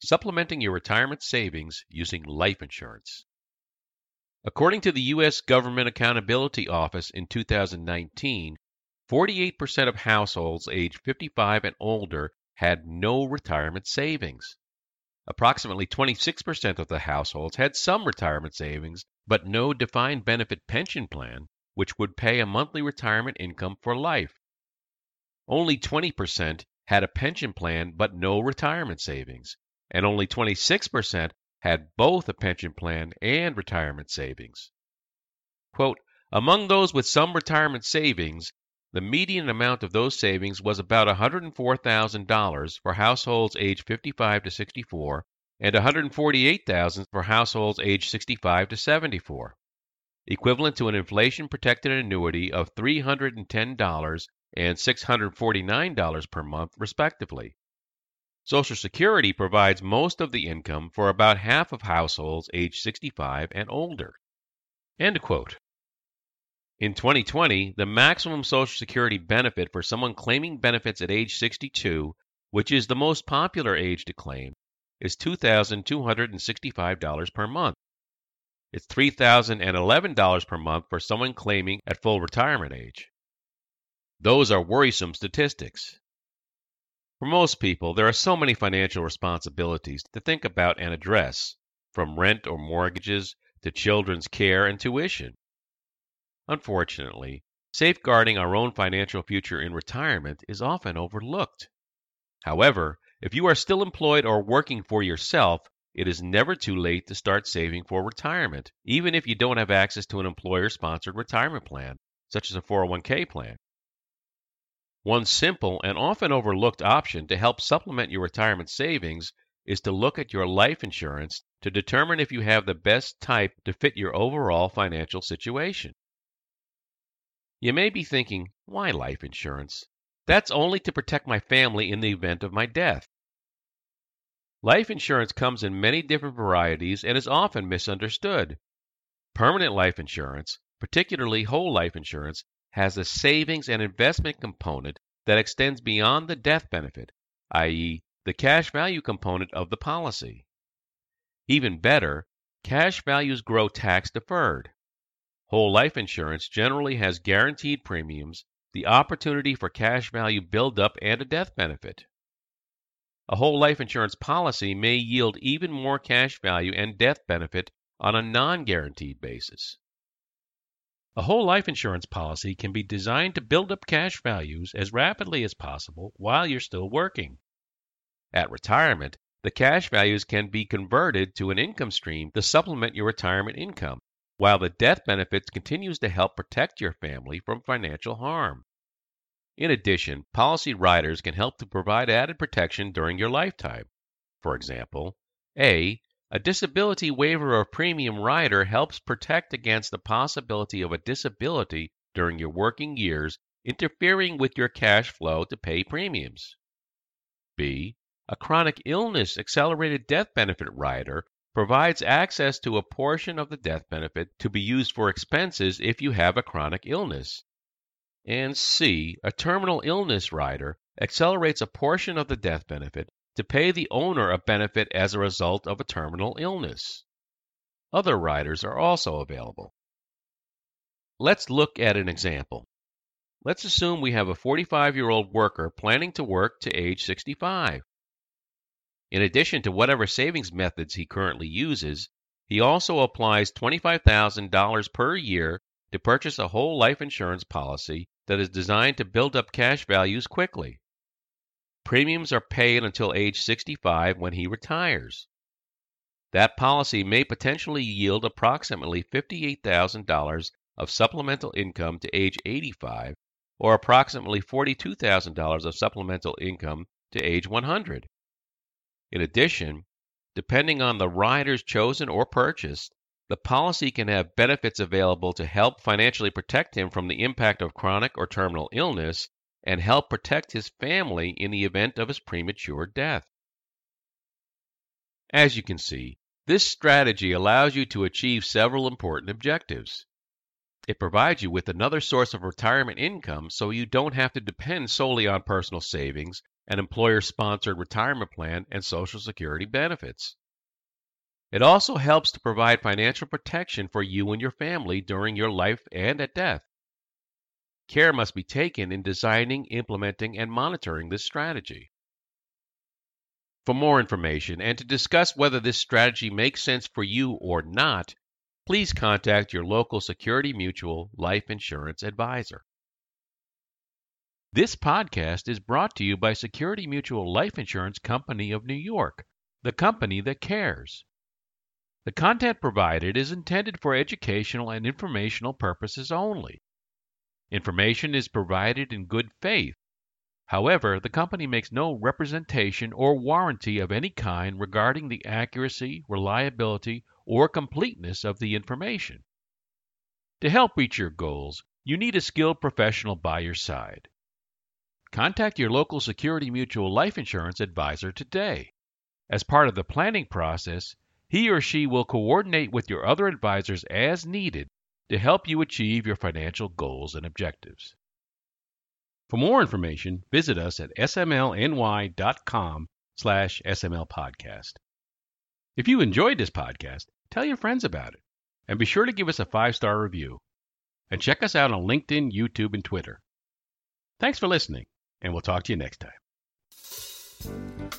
supplementing your retirement savings using life insurance. According to the U.S. Government Accountability Office in 2019, 48% of households aged 55 and older had no retirement savings. Approximately 26% of the households had some retirement savings, but no defined benefit pension plan, which would pay a monthly retirement income for life. Only 20% had a pension plan but no retirement savings, and only 26% had both a pension plan and retirement savings. Quote, Among those with some retirement savings, the median amount of those savings was about $104,000 for households aged 55 to 64 and $148,000 for households aged 65 to 74, equivalent to an inflation protected annuity of $310 and $649 per month, respectively. Social Security provides most of the income for about half of households aged 65 and older. End quote. In 2020, the maximum Social Security benefit for someone claiming benefits at age 62, which is the most popular age to claim, is $2,265 per month. It's $3,011 per month for someone claiming at full retirement age. Those are worrisome statistics. For most people, there are so many financial responsibilities to think about and address, from rent or mortgages to children's care and tuition. Unfortunately, safeguarding our own financial future in retirement is often overlooked. However, if you are still employed or working for yourself, it is never too late to start saving for retirement, even if you don't have access to an employer sponsored retirement plan, such as a 401k plan. One simple and often overlooked option to help supplement your retirement savings is to look at your life insurance to determine if you have the best type to fit your overall financial situation. You may be thinking, why life insurance? That's only to protect my family in the event of my death. Life insurance comes in many different varieties and is often misunderstood. Permanent life insurance, particularly whole life insurance, has a savings and investment component that extends beyond the death benefit, i.e., the cash value component of the policy. Even better, cash values grow tax deferred. Whole life insurance generally has guaranteed premiums, the opportunity for cash value buildup, and a death benefit. A whole life insurance policy may yield even more cash value and death benefit on a non guaranteed basis. A whole life insurance policy can be designed to build up cash values as rapidly as possible while you're still working. At retirement, the cash values can be converted to an income stream to supplement your retirement income, while the death benefits continues to help protect your family from financial harm. In addition, policy riders can help to provide added protection during your lifetime. For example, A. A disability waiver of premium rider helps protect against the possibility of a disability during your working years interfering with your cash flow to pay premiums. B. A chronic illness accelerated death benefit rider provides access to a portion of the death benefit to be used for expenses if you have a chronic illness. And C. A terminal illness rider accelerates a portion of the death benefit to pay the owner a benefit as a result of a terminal illness. Other riders are also available. Let's look at an example. Let's assume we have a 45 year old worker planning to work to age 65. In addition to whatever savings methods he currently uses, he also applies $25,000 per year to purchase a whole life insurance policy that is designed to build up cash values quickly. Premiums are paid until age 65 when he retires. That policy may potentially yield approximately $58,000 of supplemental income to age 85 or approximately $42,000 of supplemental income to age 100. In addition, depending on the riders chosen or purchased, the policy can have benefits available to help financially protect him from the impact of chronic or terminal illness and help protect his family in the event of his premature death. As you can see, this strategy allows you to achieve several important objectives. It provides you with another source of retirement income so you don't have to depend solely on personal savings, an employer sponsored retirement plan, and Social Security benefits. It also helps to provide financial protection for you and your family during your life and at death. Care must be taken in designing, implementing, and monitoring this strategy. For more information and to discuss whether this strategy makes sense for you or not, please contact your local Security Mutual life insurance advisor. This podcast is brought to you by Security Mutual Life Insurance Company of New York, the company that cares. The content provided is intended for educational and informational purposes only. Information is provided in good faith However, the company makes no representation or warranty of any kind regarding the accuracy, reliability, or completeness of the information. To help reach your goals, you need a skilled professional by your side. Contact your local Security Mutual life insurance advisor today. As part of the planning process, he or she will coordinate with your other advisors as needed to help you achieve your financial goals and objectives. For more information, visit us at smlny.com slash smlpodcast. If you enjoyed this podcast, tell your friends about it. And be sure to give us a five-star review. And check us out on LinkedIn, YouTube, and Twitter. Thanks for listening, and we'll talk to you next time.